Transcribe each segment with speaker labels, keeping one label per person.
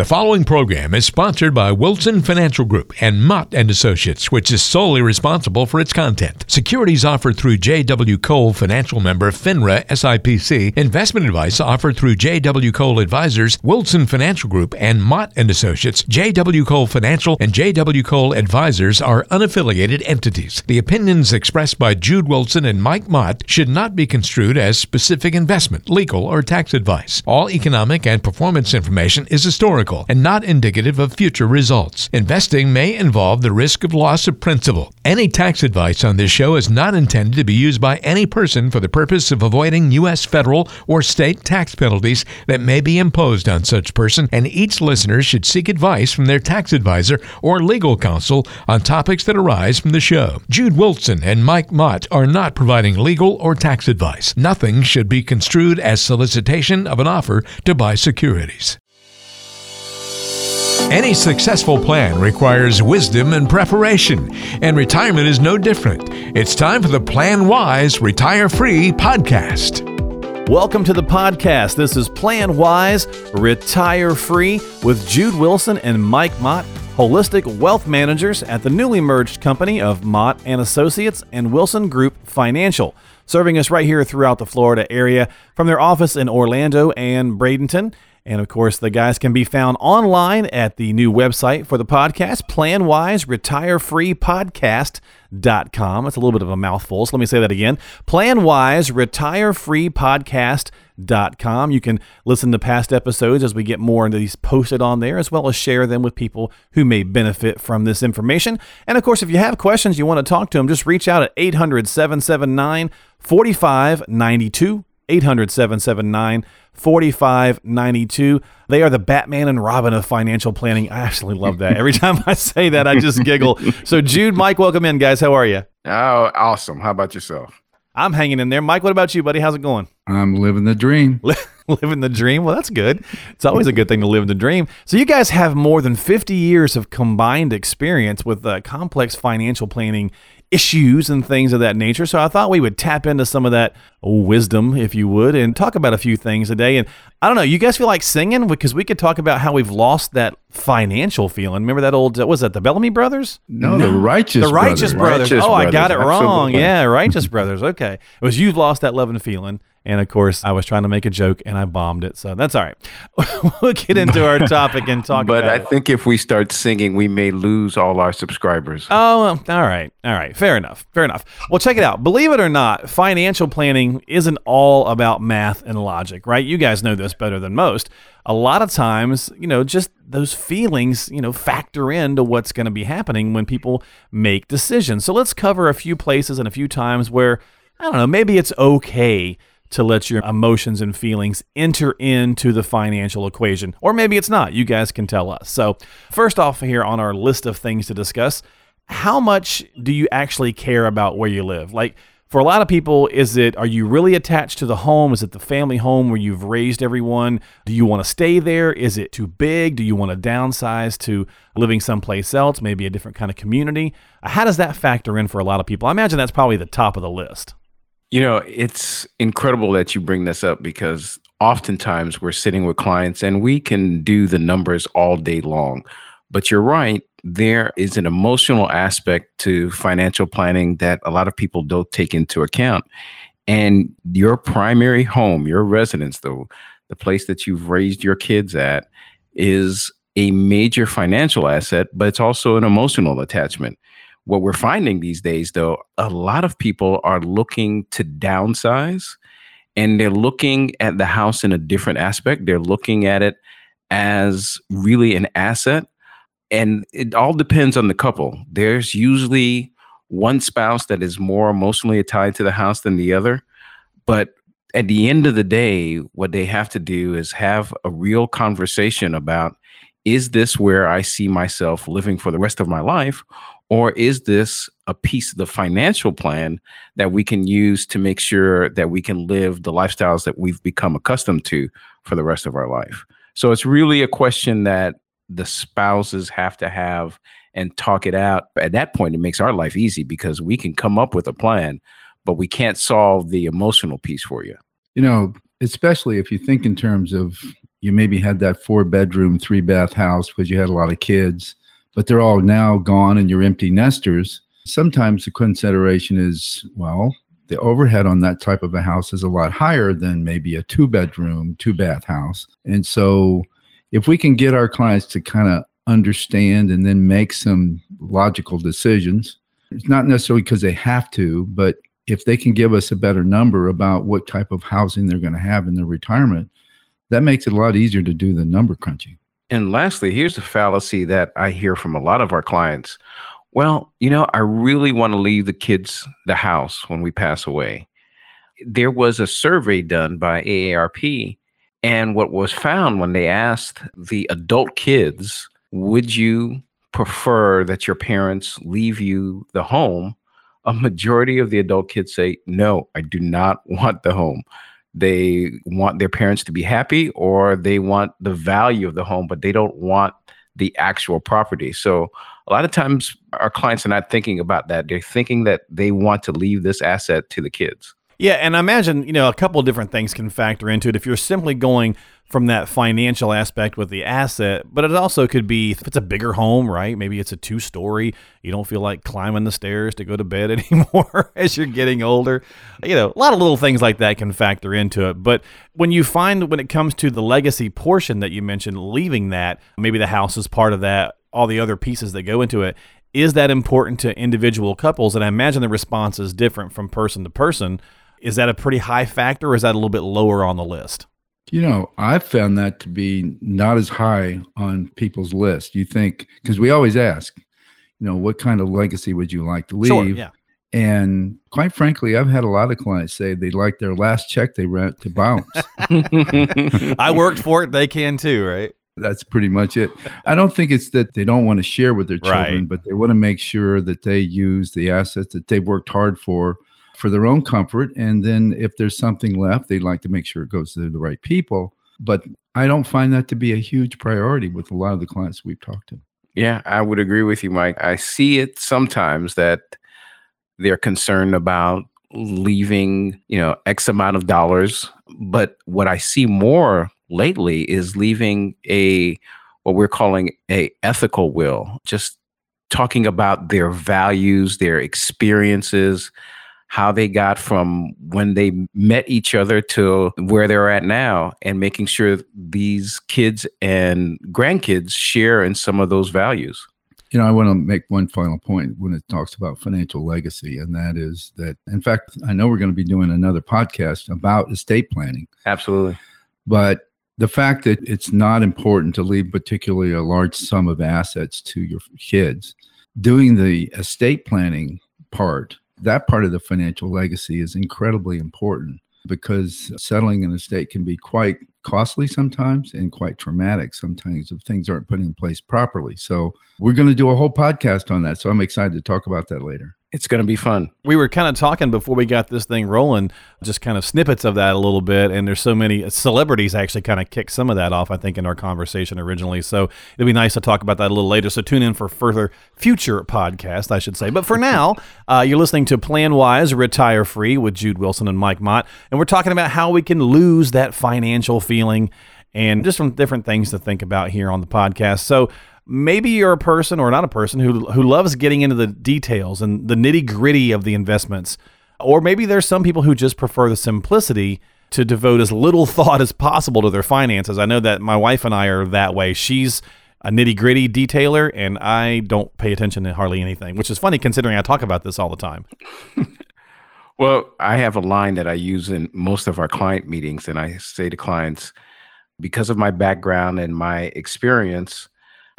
Speaker 1: The following program is sponsored by Wilson Financial Group and Mott and Associates, which is solely responsible for its content. Securities offered through J.W. Cole Financial Member FINRA SIPC. Investment advice offered through J.W. Cole Advisors, Wilson Financial Group, and Mott and Associates. J.W. Cole Financial and J.W. Cole Advisors are unaffiliated entities. The opinions expressed by Jude Wilson and Mike Mott should not be construed as specific investment, legal, or tax advice. All economic and performance information is historical and not indicative of future results. Investing may involve the risk of loss of principal. Any tax advice on this show is not intended to be used by any person for the purpose of avoiding U.S. federal or state tax penalties that may be imposed on such person, and each listener should seek advice from their tax advisor or legal counsel on topics that arise from the show. Jude Wilson and Mike Mott are not providing legal or tax advice. Nothing should be construed as solicitation of an offer to buy securities. Any successful plan requires wisdom and preparation, and retirement is no different. It's time for the Plan Wise Retire Free podcast.
Speaker 2: Welcome to the podcast. This is Plan Wise Retire Free with Jude Wilson and Mike Mott, holistic wealth managers at the newly merged company of Mott and Associates and Wilson Group Financial, serving us right here throughout the Florida area from their office in Orlando and Bradenton. And of course, the guys can be found online at the new website for the podcast, PlanWise Retire Free Podcast.com. It's a little bit of a mouthful, so let me say that again. PlanWise Retire Free Podcast.com. You can listen to past episodes as we get more into these posted on there, as well as share them with people who may benefit from this information. And of course, if you have questions you want to talk to them, just reach out at 800 779 4592. 800 779 4592. They are the Batman and Robin of financial planning. I actually love that. Every time I say that, I just giggle. So, Jude, Mike, welcome in, guys. How are you?
Speaker 3: Oh, awesome. How about yourself?
Speaker 2: I'm hanging in there. Mike, what about you, buddy? How's it going?
Speaker 4: I'm living the dream.
Speaker 2: living the dream. Well, that's good. It's always a good thing to live the dream. So, you guys have more than 50 years of combined experience with uh, complex financial planning issues and things of that nature. So I thought we would tap into some of that wisdom, if you would, and talk about a few things today. And I don't know, you guys feel like singing because we could talk about how we've lost that financial feeling. Remember that old was that the Bellamy Brothers?
Speaker 4: No, no. the Righteous
Speaker 2: the Righteous Brothers.
Speaker 3: Righteous
Speaker 2: oh,
Speaker 3: brothers.
Speaker 2: I got it
Speaker 3: Absolutely.
Speaker 2: wrong. Yeah, Righteous Brothers. Okay, it was you've lost that love and feeling. And of course, I was trying to make a joke and I bombed it. So that's all right. we'll get into our topic and talk about it.
Speaker 3: But I
Speaker 2: it.
Speaker 3: think if we start singing, we may lose all our subscribers.
Speaker 2: Oh, all right. All right. Fair enough. Fair enough. Well, check it out. Believe it or not, financial planning isn't all about math and logic, right? You guys know this better than most. A lot of times, you know, just those feelings, you know, factor into what's going to be happening when people make decisions. So let's cover a few places and a few times where, I don't know, maybe it's okay to let your emotions and feelings enter into the financial equation. Or maybe it's not. You guys can tell us. So, first off, here on our list of things to discuss, how much do you actually care about where you live? Like, for a lot of people, is it are you really attached to the home? Is it the family home where you've raised everyone? Do you want to stay there? Is it too big? Do you want to downsize to living someplace else, maybe a different kind of community? How does that factor in for a lot of people? I imagine that's probably the top of the list.
Speaker 3: You know, it's incredible that you bring this up because oftentimes we're sitting with clients and we can do the numbers all day long. But you're right, there is an emotional aspect to financial planning that a lot of people don't take into account. And your primary home, your residence, though, the place that you've raised your kids at, is a major financial asset, but it's also an emotional attachment. What we're finding these days, though, a lot of people are looking to downsize and they're looking at the house in a different aspect. They're looking at it as really an asset. And it all depends on the couple. There's usually one spouse that is more emotionally tied to the house than the other. But at the end of the day, what they have to do is have a real conversation about is this where I see myself living for the rest of my life? Or is this a piece of the financial plan that we can use to make sure that we can live the lifestyles that we've become accustomed to for the rest of our life? So it's really a question that the spouses have to have and talk it out. At that point, it makes our life easy because we can come up with a plan, but we can't solve the emotional piece for you.
Speaker 4: You know, especially if you think in terms of you maybe had that four bedroom, three bath house because you had a lot of kids, but they're all now gone and you're empty nesters. Sometimes the consideration is, well, the overhead on that type of a house is a lot higher than maybe a two bedroom, two bath house. And so if we can get our clients to kind of understand and then make some logical decisions, it's not necessarily because they have to, but if they can give us a better number about what type of housing they're going to have in their retirement, that makes it a lot easier to do the number crunching.
Speaker 3: And lastly, here's the fallacy that I hear from a lot of our clients. Well, you know, I really want to leave the kids the house when we pass away. There was a survey done by AARP, and what was found when they asked the adult kids, would you prefer that your parents leave you the home? A majority of the adult kids say, no, I do not want the home they want their parents to be happy or they want the value of the home, but they don't want the actual property. So a lot of times our clients are not thinking about that. They're thinking that they want to leave this asset to the kids.
Speaker 2: Yeah, and I imagine, you know, a couple of different things can factor into it. If you're simply going from that financial aspect with the asset, but it also could be if it's a bigger home, right? Maybe it's a two story. You don't feel like climbing the stairs to go to bed anymore as you're getting older. You know, a lot of little things like that can factor into it. But when you find when it comes to the legacy portion that you mentioned, leaving that, maybe the house is part of that, all the other pieces that go into it. Is that important to individual couples? And I imagine the response is different from person to person. Is that a pretty high factor or is that a little bit lower on the list?
Speaker 4: You know, I've found that to be not as high on people's list. You think, because we always ask, you know, what kind of legacy would you like to leave? Sure,
Speaker 2: yeah.
Speaker 4: And quite frankly, I've had a lot of clients say they like their last check they rent to bounce.
Speaker 2: I worked for it; they can too, right?
Speaker 4: That's pretty much it. I don't think it's that they don't want to share with their children, right. but they want to make sure that they use the assets that they've worked hard for for their own comfort. And then if there's something left, they'd like to make sure it goes to the right people. But I don't find that to be a huge priority with a lot of the clients we've talked to.
Speaker 3: Yeah, I would agree with you, Mike. I see it sometimes that they're concerned about leaving, you know, X amount of dollars. But what I see more lately is leaving a what we're calling a ethical will, just talking about their values, their experiences, how they got from when they met each other to where they're at now and making sure these kids and grandkids share in some of those values.
Speaker 4: You know, I want to make one final point when it talks about financial legacy, and that is that, in fact, I know we're going to be doing another podcast about estate planning.
Speaker 3: Absolutely.
Speaker 4: But the fact that it's not important to leave particularly a large sum of assets to your kids, doing the estate planning part that part of the financial legacy is incredibly important because settling an estate can be quite costly sometimes and quite traumatic sometimes if things aren't put in place properly. So, we're going to do a whole podcast on that. So, I'm excited to talk about that later.
Speaker 3: It's going to be fun.
Speaker 2: We were kind of talking before we got this thing rolling, just kind of snippets of that a little bit. And there's so many celebrities actually kind of kicked some of that off, I think, in our conversation originally. So it'd be nice to talk about that a little later. So tune in for further future podcast, I should say. But for now, uh, you're listening to Plan Wise, Retire Free with Jude Wilson and Mike Mott. And we're talking about how we can lose that financial feeling and just some different things to think about here on the podcast. So, maybe you're a person or not a person who who loves getting into the details and the nitty gritty of the investments, or maybe there's some people who just prefer the simplicity to devote as little thought as possible to their finances. I know that my wife and I are that way. She's a nitty gritty detailer, and I don't pay attention to hardly anything, which is funny considering I talk about this all the time.
Speaker 3: well, I have a line that I use in most of our client meetings, and I say to clients, because of my background and my experience,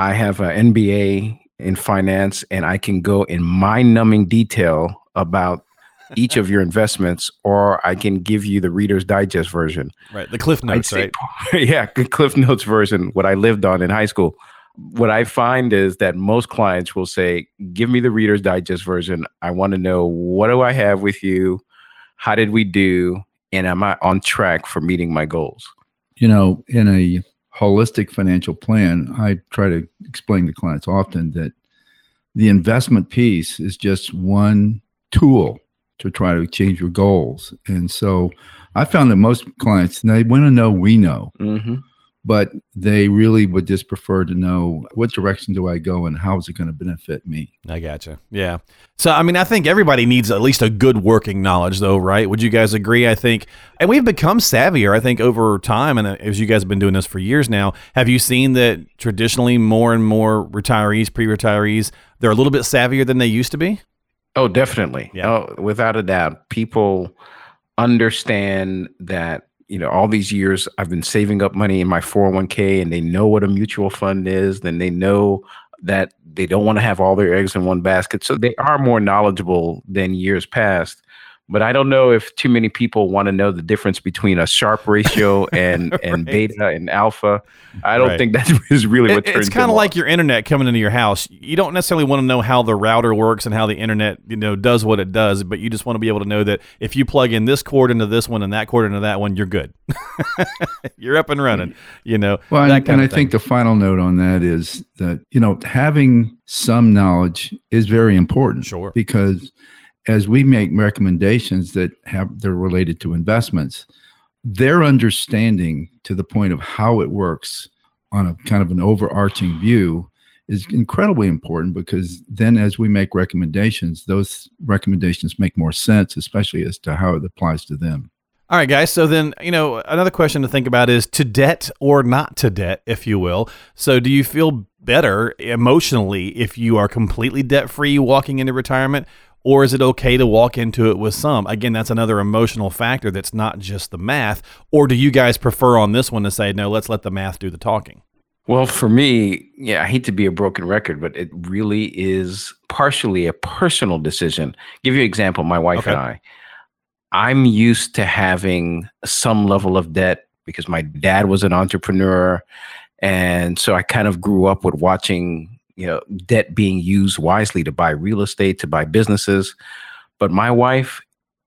Speaker 3: I have an MBA in finance and I can go in mind numbing detail about each of your investments, or I can give you the Reader's Digest version.
Speaker 2: Right. The Cliff Notes, say,
Speaker 3: right? yeah, Cliff Notes version, what I lived on in high school. What I find is that most clients will say, Give me the Reader's Digest version. I want to know what do I have with you? How did we do? And am I on track for meeting my goals?
Speaker 4: You know, in a holistic financial plan, I try to explain to clients often that the investment piece is just one tool to try to achieve your goals. And so I found that most clients, they want to know we know. Mm-hmm. But they really would just prefer to know what direction do I go and how is it going to benefit me.
Speaker 2: I gotcha. Yeah. So, I mean, I think everybody needs at least a good working knowledge, though, right? Would you guys agree? I think, and we've become savvier, I think, over time. And uh, as you guys have been doing this for years now, have you seen that traditionally more and more retirees, pre retirees, they're a little bit savvier than they used to be?
Speaker 3: Oh, definitely.
Speaker 2: Yeah.
Speaker 3: Oh, without a doubt. People understand that you know all these years i've been saving up money in my 401k and they know what a mutual fund is then they know that they don't want to have all their eggs in one basket. So they are more knowledgeable than years past but I don't know if too many people want to know the difference between a Sharpe ratio and right. and beta and alpha. I don't right. think that is really what
Speaker 2: it, It's kind of like your internet coming into your house. You don't necessarily want to know how the router works and how the internet you know does what it does, but you just want to be able to know that if you plug in this cord into this one and that cord into that one, you're good. you're up and running. You know.
Speaker 4: Well, and, and I think the final note on that is that you know having some knowledge is very important.
Speaker 2: Sure.
Speaker 4: Because as we make recommendations that have they're related to investments, their understanding to the point of how it works on a kind of an overarching view is incredibly important because then as we make recommendations, those recommendations make more sense, especially as to how it applies to them.
Speaker 2: All right, guys. So then, you know, another question to think about is to debt or not to debt, if you will. So do you feel better emotionally if you are completely debt free walking into retirement? Or is it okay to walk into it with some? Again, that's another emotional factor that's not just the math. Or do you guys prefer on this one to say, no, let's let the math do the talking?
Speaker 3: Well, for me, yeah, I hate to be a broken record, but it really is partially a personal decision. give you an example, my wife okay. and I. I'm used to having some level of debt because my dad was an entrepreneur. And so I kind of grew up with watching you know debt being used wisely to buy real estate to buy businesses. But my wife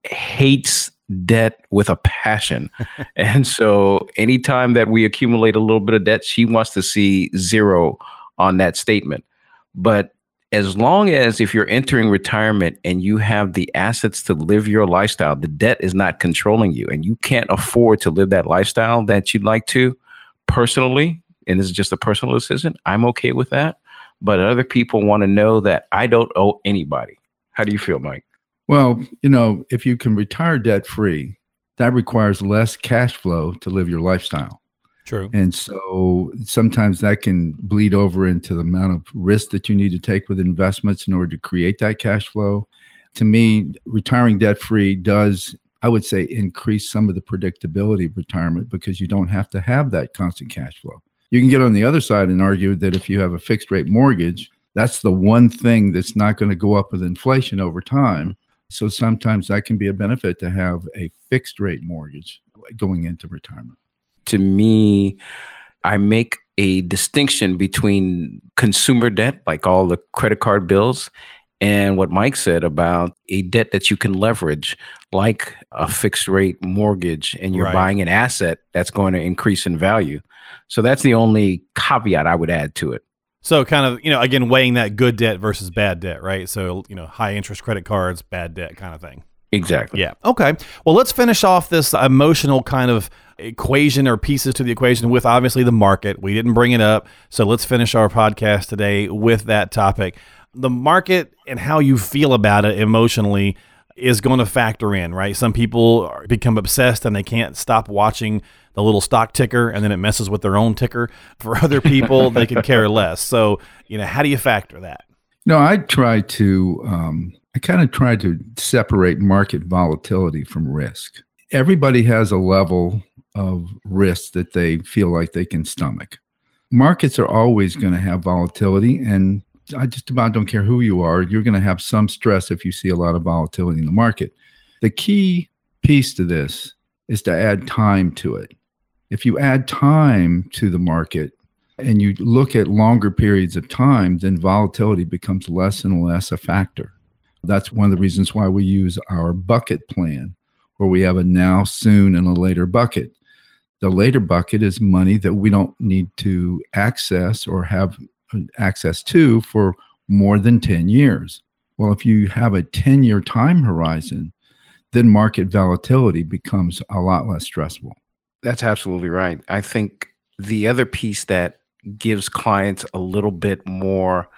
Speaker 3: hates debt with a passion. And so anytime that we accumulate a little bit of debt she wants to see zero on that statement. But as long as if you're entering retirement and you have the assets to live your lifestyle the debt is not controlling you and you can't afford to live that lifestyle that you'd like to personally and this is just a personal decision i'm okay with that but other people want to know that I don't owe anybody. How do you feel, Mike?
Speaker 4: Well, you know, if you can retire debt free, that requires less cash flow to live your lifestyle.
Speaker 2: True.
Speaker 4: And so sometimes that can bleed over into the amount of risk that you need to take with investments in order to create that cash flow. To me, retiring debt free does, I would say, increase some of the predictability of retirement because you don't have to have that constant cash flow. You can get on the other side and argue that if you have a fixed rate mortgage, that's the one thing that's not going to go up with inflation over time. So sometimes that can be a benefit to have a fixed rate mortgage going into retirement.
Speaker 3: To me, I make a distinction between consumer debt, like all the credit card bills, and what Mike said about a debt that you can leverage, like a fixed rate mortgage, and you're right. buying an asset that's going to increase in value. So that's the only caveat I would add to it.
Speaker 2: So kind of, you know, again, weighing that good debt versus bad debt, right? So, you know, high interest credit cards, bad debt kind of thing.
Speaker 3: Exactly.
Speaker 2: Yeah. Okay. Well, let's finish off this emotional kind of equation or pieces to the equation with obviously the market. We didn't bring it up. So let's finish our podcast today with that topic. The market and how you feel about it emotionally is going to factor in, right? Some people become obsessed and they can't stop watching the little stock ticker and then it messes with their own ticker. For other people, they can care less. So, you know, how do you factor that?
Speaker 4: No, I try to, um, I kind of try to separate market volatility from risk. Everybody has a level of risk that they feel like they can stomach. Markets are always going to have volatility, and I just about don't care who you are, you're going to have some stress if you see a lot of volatility in the market. The key piece to this is to add time to it. If you add time to the market and you look at longer periods of time, then volatility becomes less and less a factor. That's one of the reasons why we use our bucket plan, where we have a now, soon, and a later bucket. The later bucket is money that we don't need to access or have Uh, access to for more than 10 years. Well, if you have a 10 year time horizon, then market volatility becomes a lot less stressful.
Speaker 3: That's absolutely right. I think the other piece that gives clients a little bit more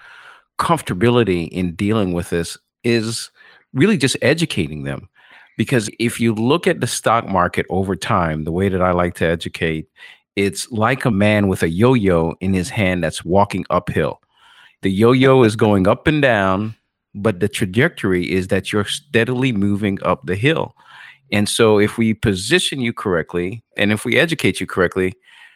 Speaker 3: comfortability in dealing with this is really just educating them. Because if you look at the stock market over time, the way that I like to educate, it's like a man with a yo yo in his hand that's walking uphill. The yo yo is going up and down, but the trajectory is that you're steadily moving up the hill. And so, if we position you correctly and if we educate you correctly,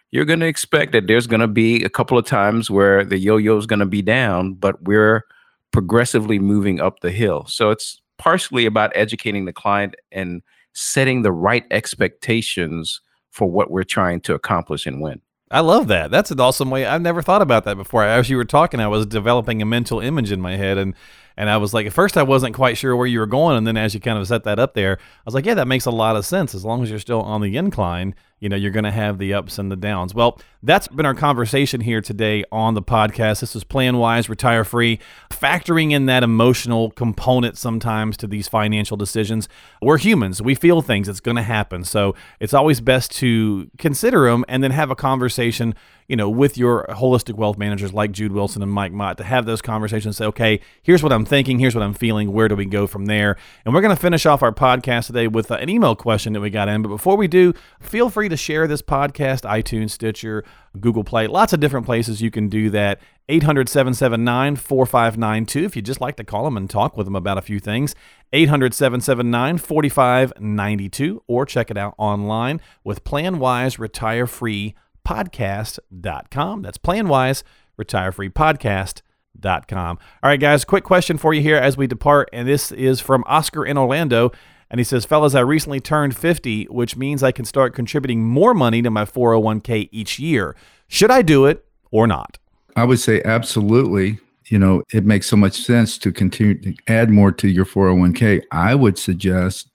Speaker 3: you're going to expect that there's going to be a couple of times where the yo yo is going to be down, but we're progressively moving up the hill. So, it's partially about educating the client and setting the right expectations for what we're trying to accomplish and win.
Speaker 2: I love that. That's an awesome way. I've never thought about that before. As you were talking, I was developing a mental image in my head, and and I was like, at first, I wasn't quite sure where you were going, and then as you kind of set that up there, I was like, yeah, that makes a lot of sense. As long as you're still on the incline, you know, you're going to have the ups and the downs. Well, that's been our conversation here today on the podcast. This is Plan Wise, Retire Free, factoring in that emotional component sometimes to these financial decisions. We're humans, we feel things, it's going to happen. So it's always best to consider them and then have a conversation, you know, with your holistic wealth managers like Jude Wilson and Mike Mott to have those conversations. Say, okay, here's what I'm thinking, here's what I'm feeling, where do we go from there? And we're going to finish off our podcast today with uh, an email question that we got in. But before we do, feel free to share this podcast, iTunes, Stitcher, Google Play, lots of different places you can do that. 800 779 4592 if you'd just like to call them and talk with them about a few things. 800 779 4592 or check it out online with PlanWise Retire Free Podcast.com. That's PlanWise Retire Free Podcast.com. All right, guys, quick question for you here as we depart, and this is from Oscar in Orlando. And he says, Fellas, I recently turned 50, which means I can start contributing more money to my 401k each year. Should I do it or not?
Speaker 4: I would say absolutely. You know, it makes so much sense to continue to add more to your 401k. I would suggest,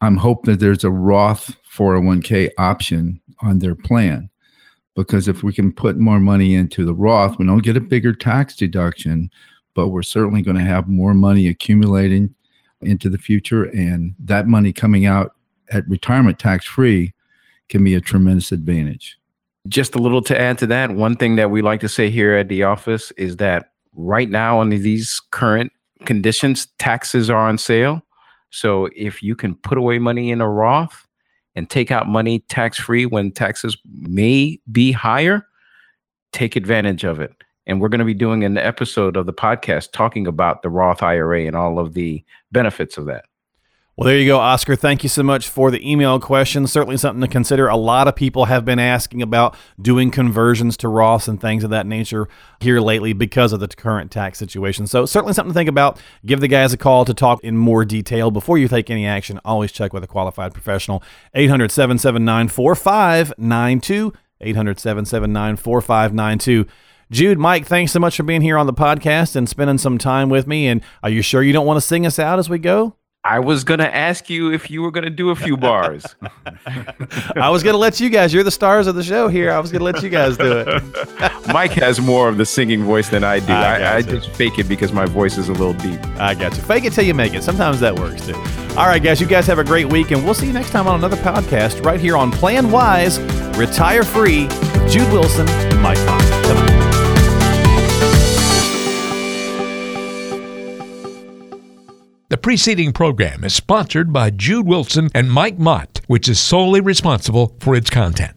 Speaker 4: I'm hoping that there's a Roth 401k option on their plan. Because if we can put more money into the Roth, we don't get a bigger tax deduction, but we're certainly going to have more money accumulating into the future. And that money coming out at retirement tax free can be a tremendous advantage.
Speaker 3: Just a little to add to that, one thing that we like to say here at the office is that right now, under these current conditions, taxes are on sale. So if you can put away money in a Roth and take out money tax free when taxes may be higher, take advantage of it. And we're going to be doing an episode of the podcast talking about the Roth IRA and all of the benefits of that.
Speaker 2: Well, there you go, Oscar. Thank you so much for the email question. Certainly something to consider. A lot of people have been asking about doing conversions to Roths and things of that nature here lately because of the current tax situation. So, certainly something to think about. Give the guys a call to talk in more detail. Before you take any action, always check with a qualified professional. 800 779 4592. 800 779 4592. Jude, Mike, thanks so much for being here on the podcast and spending some time with me. And are you sure you don't want to sing us out as we go?
Speaker 3: I was going to ask you if you were going to do a few bars.
Speaker 2: I was going to let you guys, you're the stars of the show here. I was going to let you guys do it.
Speaker 3: Mike has more of the singing voice than I do. I, I, I just fake it because my voice is a little deep.
Speaker 2: I got you. Fake it till you make it. Sometimes that works too. All right, guys, you guys have a great week, and we'll see you next time on another podcast right here on Plan Wise, Retire Free, Jude Wilson, Mike Fox.
Speaker 1: The preceding program is sponsored by Jude Wilson and Mike Mott, which is solely responsible for its content.